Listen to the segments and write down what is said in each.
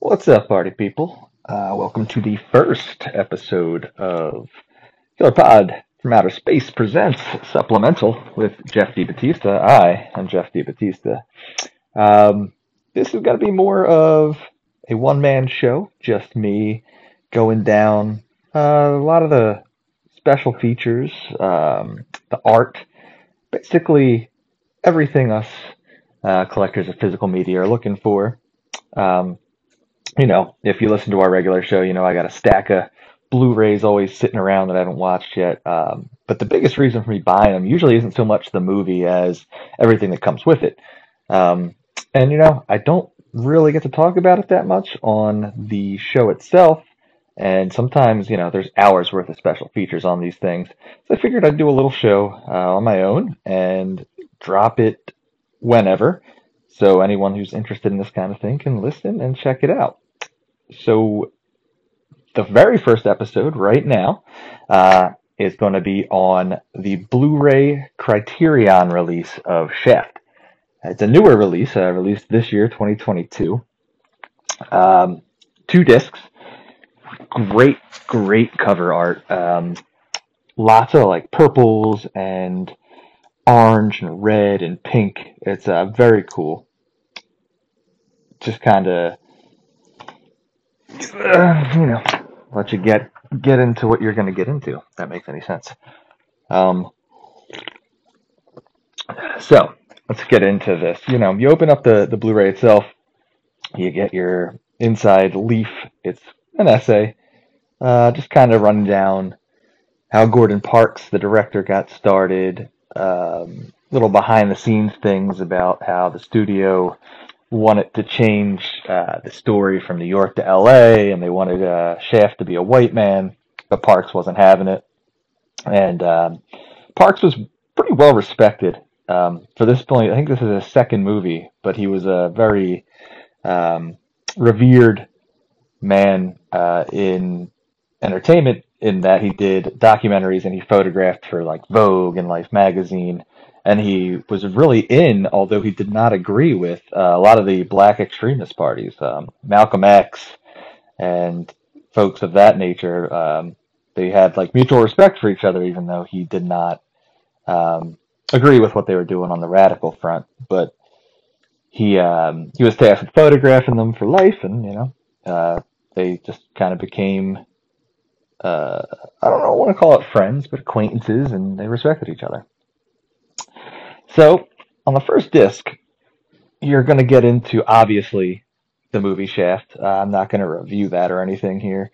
What's up, party people? Uh, welcome to the first episode of Killer Pod from Outer Space presents Supplemental with Geoff DiBattista. I am Geoff DiBattista. Um, this is going to be more of a one man show, just me going down uh, a lot of the special features, um, the art, basically everything us uh, collectors of physical media are looking for. Um, you know, if you listen to our regular show, you know I got a stack of Blu-rays always sitting around that I haven't watched yet. Um, but the biggest reason for me buying them usually isn't so much the movie as everything that comes with it. Um, and you know, I don't really get to talk about it that much on the show itself. And sometimes, you know, there's hours worth of special features on these things. So I figured I'd do a little show uh, on my own and drop it whenever. So anyone who's interested in this kind of thing can listen and check it out. So the very first episode right now uh, is going to be on the Blu-ray Criterion release of Shaft. It's a newer release, uh, released this year, 2022. Um, two discs. Great, great cover art. Um, lots of like purples and orange and red and pink. It's uh, very cool. Just kind of, uh, you know, let you get get into what you're going to get into. That makes any sense. Um, so let's get into this. You know, you open up the the Blu-ray itself. You get your inside leaf. It's an essay, uh, just kind of running down how Gordon Parks, the director, got started. Um, little behind the scenes things about how the studio wanted to change uh, the story from New York to L.A. and they wanted uh, Shaft to be a white man, but Parks wasn't having it. And um, Parks was pretty well respected um, for this point. I think this is his second movie, but he was a very um, revered man uh, in entertainment in that he did documentaries and he photographed for like Vogue and Life magazine and he was really in, although he did not agree with uh, a lot of the black extremist parties, um, Malcolm X, and folks of that nature. Um, they had like mutual respect for each other, even though he did not um, agree with what they were doing on the radical front. But he um, he was tasked with photographing them for life, and you know uh, they just kind of became. Uh, I don't know, I want to call it friends, but acquaintances, and they respected each other. So on the first disc, you're going to get into obviously the movie Shaft. Uh, I'm not going to review that or anything here.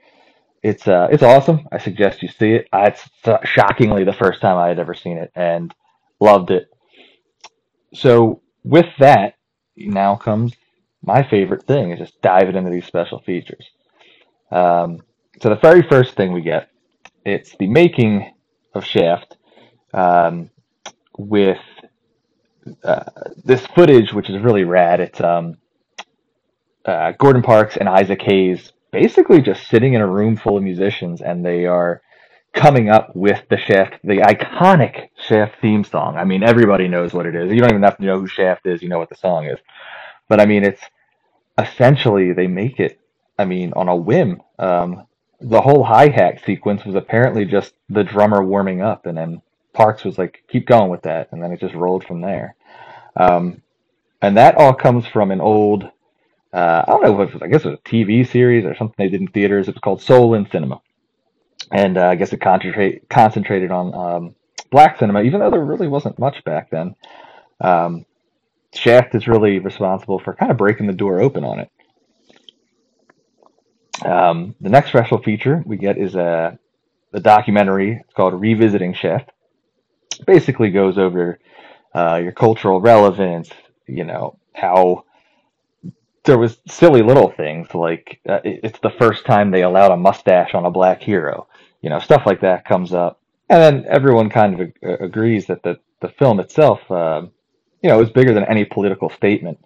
It's uh, it's awesome. I suggest you see it. Uh, it's uh, shockingly the first time I had ever seen it and loved it. So with that, now comes my favorite thing is just diving into these special features. Um, so the very first thing we get, it's the making of Shaft um, with uh, this footage, which is really rad. It's um, uh, Gordon Parks and Isaac Hayes basically just sitting in a room full of musicians, and they are coming up with the Shaft, the iconic Shaft theme song. I mean, everybody knows what it is. You don't even have to know who Shaft is. You know what the song is. But I mean, it's essentially they make it. I mean, on a whim. Um, the whole hi hat sequence was apparently just the drummer warming up, and then Parks was like, keep going with that, and then it just rolled from there. Um, and that all comes from an old, uh, I don't know if it was, I guess it was a TV series or something they did in theaters. It was called Soul in Cinema, and uh, I guess it concentrate concentrated on um, black cinema, even though there really wasn't much back then. Um, Shaft is really responsible for kind of breaking the door open on it. Um, the next special feature we get is a uh, the documentary. It's called Revisiting Shaft basically goes over uh, your cultural relevance, you know, how there was silly little things like uh, it's the first time they allowed a mustache on a black hero, you know, stuff like that comes up. And then everyone kind of ag- agrees that the, the film itself, uh, you know, is bigger than any political statement.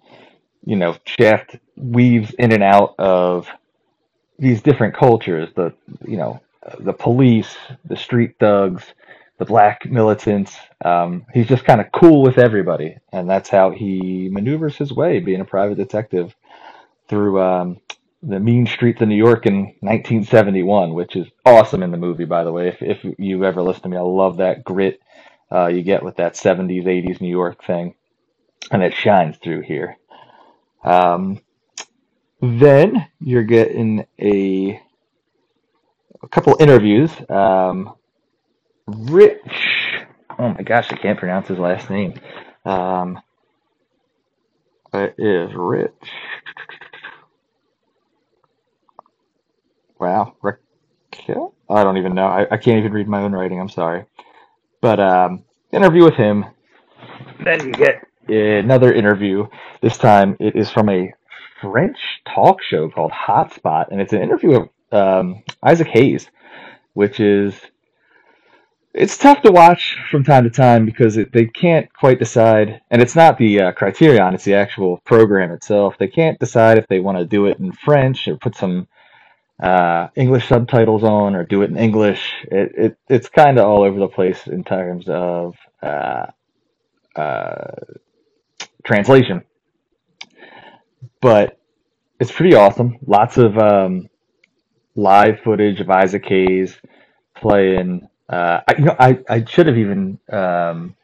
You know, Shaft weaves in and out of these different cultures, the, you know, the police, the street thugs, the black militants. Um, he's just kind of cool with everybody, and that's how he maneuvers his way, being a private detective through um, the mean streets of New York in 1971, which is awesome in the movie, by the way. If if you ever listen to me, I love that grit uh, you get with that 70s, 80s New York thing, and it shines through here. Um, then you're getting a a couple interviews. Um, Rich, oh my gosh, I can't pronounce his last name. Um, it is Rich. Wow, Raquel? I don't even know. I, I can't even read my own writing. I'm sorry. But um, interview with him. Then you get another interview. This time it is from a French talk show called Hotspot, and it's an interview of um, Isaac Hayes, which is it's tough to watch from time to time because it, they can't quite decide, and it's not the uh, criterion; it's the actual program itself. They can't decide if they want to do it in French or put some uh, English subtitles on or do it in English. It, it it's kind of all over the place in terms of uh, uh, translation, but it's pretty awesome. Lots of um, live footage of Isaac Hayes playing. Uh, I, you know, I, I should have even um,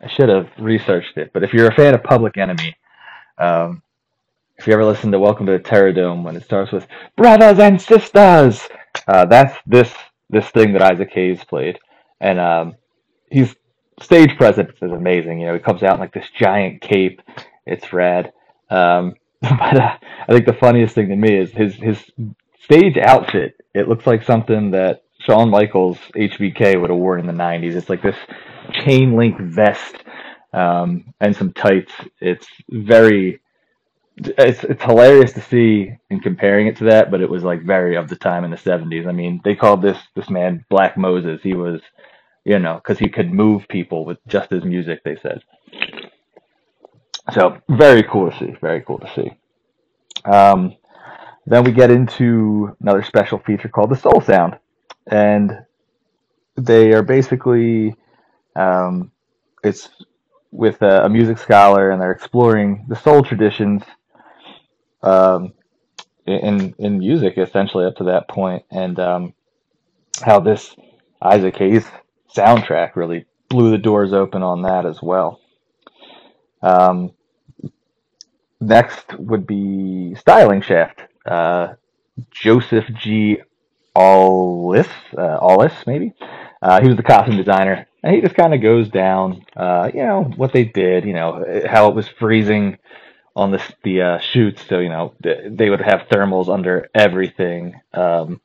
I should have researched it. But if you're a fan of Public Enemy, um, if you ever listen to Welcome to the Terror Dome when it starts with brothers and sisters, uh, that's this this thing that Isaac Hayes played, and um, he's stage presence is amazing. You know, he comes out in like this giant cape. It's rad. Um, but uh, I think the funniest thing to me is his his stage outfit. It looks like something that Shawn Michaels HBK would have worn in the '90s. It's like this chain link vest um, and some tights. It's very it's it's hilarious to see in comparing it to that, but it was like very of the time in the '70s. I mean, they called this this man Black Moses. He was, you know, because he could move people with just his music. They said. So very cool to see. Very cool to see. Um, then we get into another special feature called the Soul Sound, and they are basically um, it's with a, a music scholar, and they're exploring the soul traditions um, in in music essentially up to that point, and um, how this Isaac Hayes soundtrack really blew the doors open on that as well. Um, next would be Styling Shaft. Uh, Joseph G. Allis, uh, maybe. Uh, he was the costume designer, and he just kind of goes down, uh, you know, what they did, you know, how it was freezing on the the uh, shoots. So you know they would have thermals under everything. Um,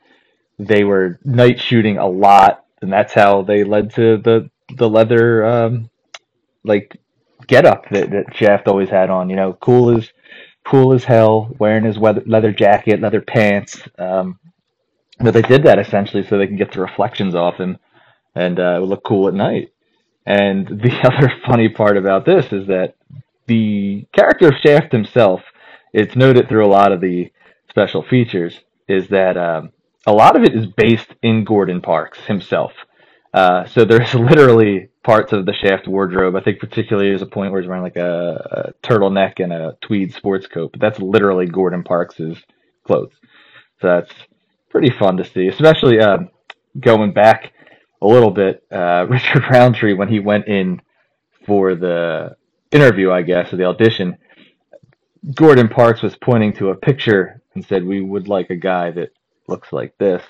they were night shooting a lot, and that's how they led to the the leather um, like get up that, that always had on. You know, cool as cool as hell, wearing his weather, leather jacket, leather pants. Um, but they did that essentially so they can get the reflections off him, and uh, it would look cool at night. And the other funny part about this is that the character of Shaft himself, it's noted through a lot of the special features, is that um, a lot of it is based in Gordon Parks himself. Uh, so there's literally parts of the Shaft wardrobe. I think particularly there's a point where he's wearing like a, a turtleneck and a tweed sports coat, but that's literally Gordon Parks's clothes. So that's pretty fun to see, especially uh, going back a little bit. Uh, Richard Roundtree when he went in for the interview, I guess, or the audition, Gordon Parks was pointing to a picture and said, "We would like a guy that looks like this."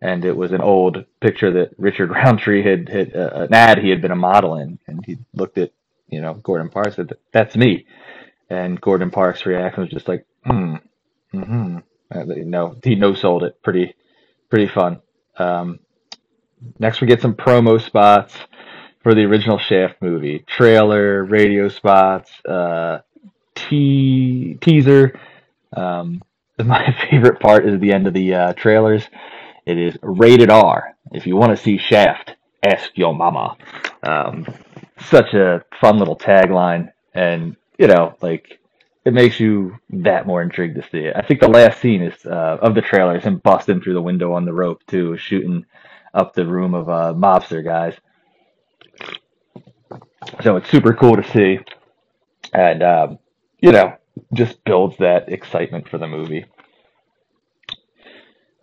And it was an old picture that Richard Roundtree had, had uh, an ad he had been a model in, and he looked at you know Gordon Parks said, "That's me." And Gordon Parks' reaction was just like, "Hmm, hmm." No, he no sold it. Pretty, pretty fun. Um, next, we get some promo spots for the original Shaft movie. Trailer, radio spots, uh, te- teaser. Um, my favorite part is the end of the uh, trailers. It is rated R. If you want to see Shaft, ask your mama. Um, such a fun little tagline, and you know, like it makes you that more intrigued to see it. I think the last scene is uh, of the trailer is him busting through the window on the rope too, shooting up the room of uh, mobster guys. So it's super cool to see, and um, you know, just builds that excitement for the movie.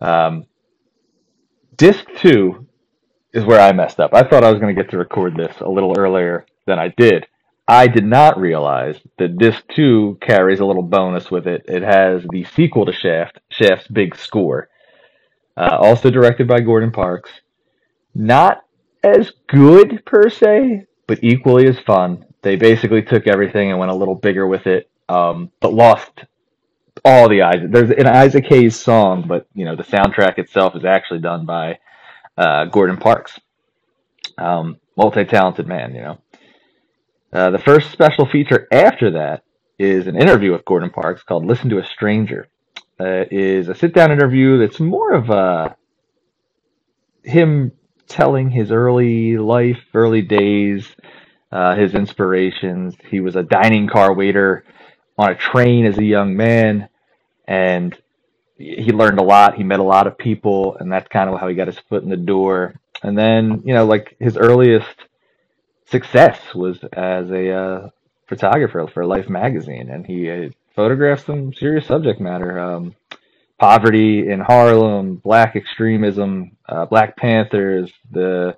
Um, disc two is where I messed up. I thought I was going to get to record this a little earlier than I did. I did not realize that this too carries a little bonus with it. It has the sequel to Shaft, Shaft's Big Score, uh, also directed by Gordon Parks. Not as good per se, but equally as fun. They basically took everything and went a little bigger with it, um, but lost all the Isaac. There's an Isaac Hayes song, but you know the soundtrack itself is actually done by uh, Gordon Parks, um, multi-talented man. You know, uh, the first special feature after that is an interview with Gordon Parks called "Listen to a Stranger." Uh, is a sit-down interview that's more of a him telling his early life, early days, uh, his inspirations. He was a dining car waiter on a train as a young man, and he learned a lot. He met a lot of people, and that's kind of how he got his foot in the door. And then, you know, like his earliest success was as a uh, photographer for Life magazine, and he uh, photographed some serious subject matter. Um, poverty in Harlem, black extremism, uh, Black Panthers, the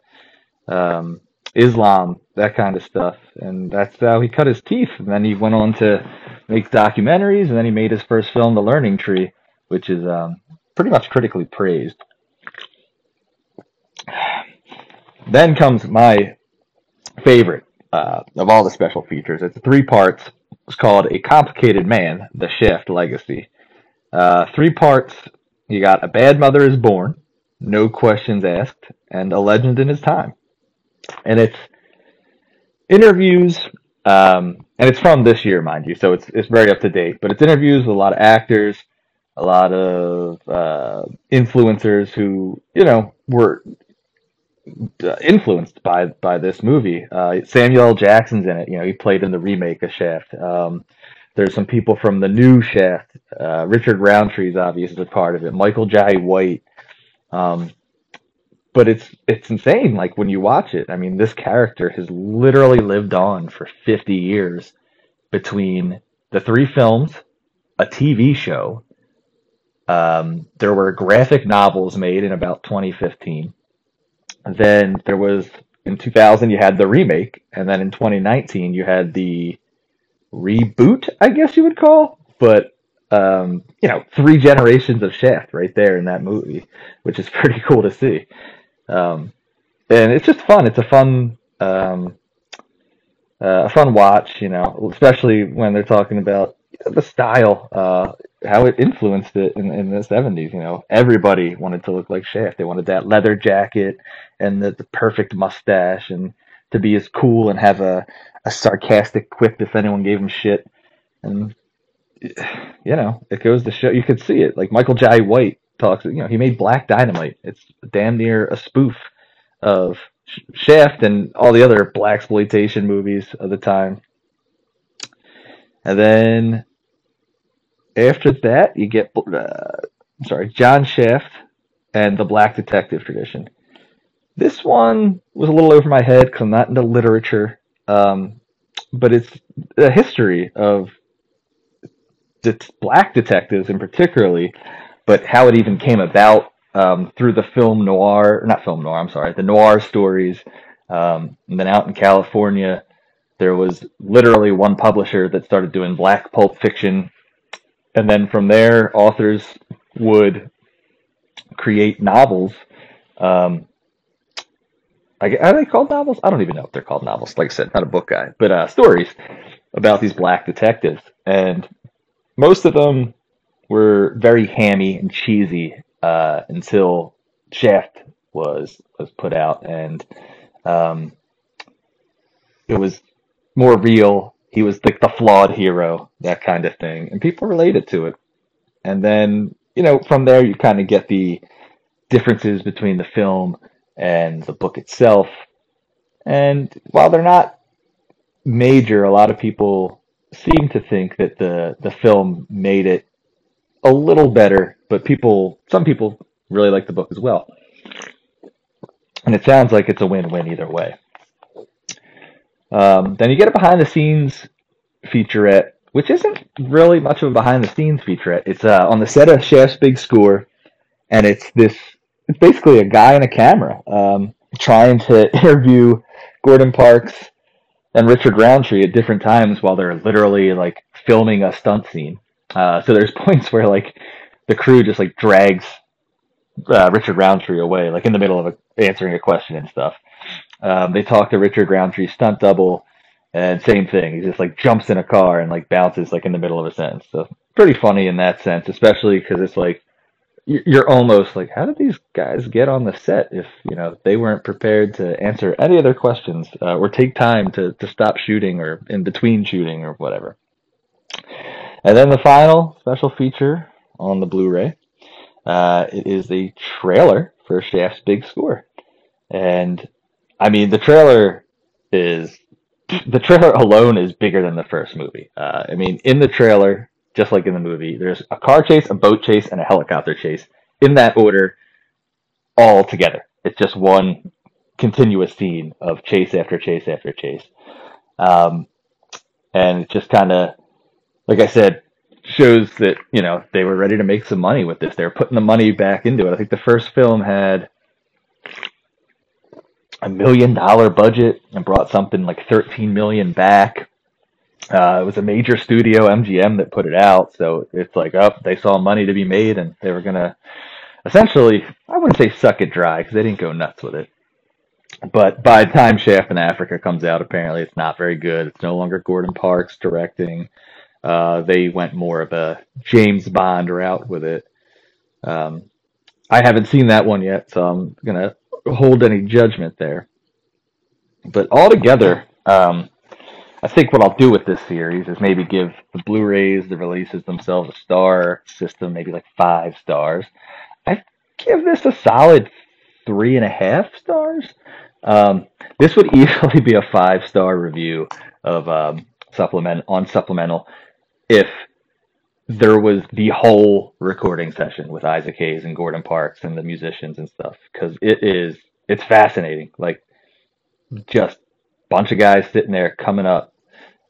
um, Islam, that kind of stuff. And that's how he cut his teeth. And then he went on to make documentaries, and then he made his first film, The Learning Tree, which is um, pretty much critically praised. Then comes my favorite uh, of all the special features. It's three parts. It's called A Complicated Man, The Shaft Legacy. Uh, three parts. You got A Bad Mother is Born, No Questions Asked, and A Legend in His Time. And it's interviews, um, and it's from this year, mind you, so it's, it's very up to date, but it's interviews with a lot of actors, a lot of uh, influencers who, you know, were influenced by by this movie. Uh, Samuel Jackson's in it. You know, he played in the remake of Shaft. Um, there's some people from the new Shaft. Uh, Richard Roundtree's obviously a part of it. Michael Jai White. Um, but it's it's insane. Like when you watch it, I mean, this character has literally lived on for 50 years between the three films, a TV show. Um, there were graphic novels made in about 2015. Then there was in 2000 you had the remake, and then in 2019 you had the reboot, I guess you would call, but um, you know, three generations of Shaft right there in that movie, which is pretty cool to see. Um, and it's just fun. It's a fun, um, uh, a fun watch, you know, especially when they're talking about the style, uh, how it influenced it in, in the 70s. You know, everybody wanted to look like Shaft. They wanted that leather jacket and the, the perfect mustache and to be as cool and have a, a sarcastic quip if anyone gave him shit. And you know, it goes to show you could see it. Like Michael Jai White talks, you know, he made Black Dynamite. It's damn near a spoof of Shaft and all the other black exploitation movies of the time. And then after that, you get uh, sorry, John Shaft and the Black Detective tradition. This one was a little over my head because I'm not into literature, um, but it's a history of det- black detectives in particularly, but how it even came about um, through the film noir, not film noir, I'm sorry, the noir stories. Um, and then out in California, there was literally one publisher that started doing black pulp fiction. And then from there, authors would create novels um, are they called novels? I don't even know if they're called novels. Like I said, not a book guy, but uh, stories about these black detectives, and most of them were very hammy and cheesy uh, until Shaft was was put out, and um, it was more real. He was like the, the flawed hero, that kind of thing, and people related to it. And then you know from there you kind of get the differences between the film and the book itself. And while they're not major, a lot of people seem to think that the the film made it a little better, but people some people really like the book as well. And it sounds like it's a win-win either way. Um, then you get a behind the scenes featurette, which isn't really much of a behind the scenes featurette. It's uh, on the set of Shaft's Big Score and it's this. It's basically a guy and a camera um, trying to interview Gordon Parks and Richard Roundtree at different times while they're literally like filming a stunt scene. Uh, so there's points where like the crew just like drags uh, Richard Roundtree away, like in the middle of a, answering a question and stuff. Um, they talk to Richard Roundtree's stunt double, and same thing. He just like jumps in a car and like bounces like in the middle of a sentence. So pretty funny in that sense, especially because it's like you're almost like, how did these guys get on the set if you know they weren't prepared to answer any of their questions uh, or take time to to stop shooting or in between shooting or whatever. And then the final special feature on the Blu-ray, uh, it is the trailer for Shaft's big score, and I mean the trailer is the trailer alone is bigger than the first movie. Uh, I mean, in the trailer, just like in the movie. There's a car chase, a boat chase, and a helicopter chase in that order, all together. It's just one continuous scene of chase after chase after chase. Um, and it just kind of, like I said, shows that, you know, they were ready to make some money with this. They were putting the money back into it. I think the first film had a million dollar budget and brought something like 13 million back. Uh, it was a major studio, MGM, that put it out. So it's like, oh, they saw money to be made and they were going to essentially, I wouldn't say suck it dry because they didn't go nuts with it. But by the time Shaft in Africa comes out, apparently it's not very good. It's no longer Gordon Parks directing. Uh, they went more of a James Bond route with it. Um, I haven't seen that one yet, so I'm going to hold any judgment there. But altogether, um, I think what I'll do with this series is maybe give the Blu-rays, the releases themselves, a star system, maybe like five stars. I give this a solid three and a half stars. Um, this would easily be a five star review of um, supplement on supplemental if there was the whole recording session with Isaac Hayes and Gordon Parks and the musicians and stuff because it is it's fascinating. Like just bunch of guys sitting there coming up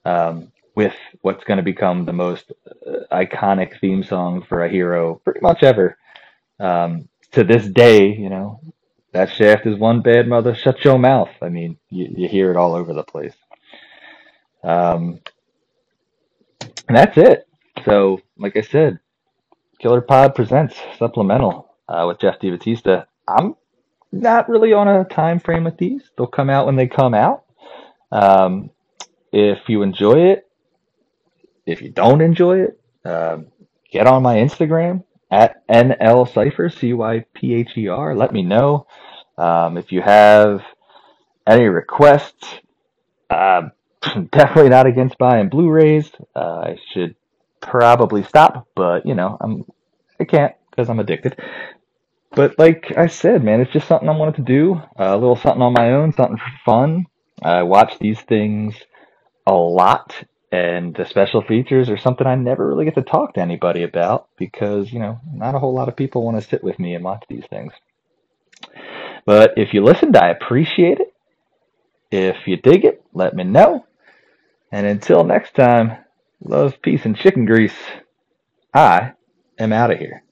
um, with what's going to become the most uh, iconic theme song for a hero pretty much ever. Um, to this day, you know, that shaft is one bad mother. Shut your mouth. I mean, you, you hear it all over the place. Um, and that's it. So, like I said, Killer Pod presents supplemental uh, with Geoff DiBattista. I'm not really on a time frame with these. They'll come out when they come out. Um, if you enjoy it, if you don't enjoy it, um, get on my Instagram at NL Cypher, C Y P H E R. Let me know. Um, if you have any requests, uh, definitely not against buying Blu-rays. Uh, I should probably stop, but you know, I'm I can't because I'm addicted. But like I said, man, it's just something I wanted to do. Uh, a little something on my own, something for fun. I watch these things a lot and the special features are something I never really get to talk to anybody about because, you know, not a whole lot of people want to sit with me and watch these things. But if you listened, I appreciate it. If you dig it, let me know. And until next time, love, peace, and chicken grease, I am out of here.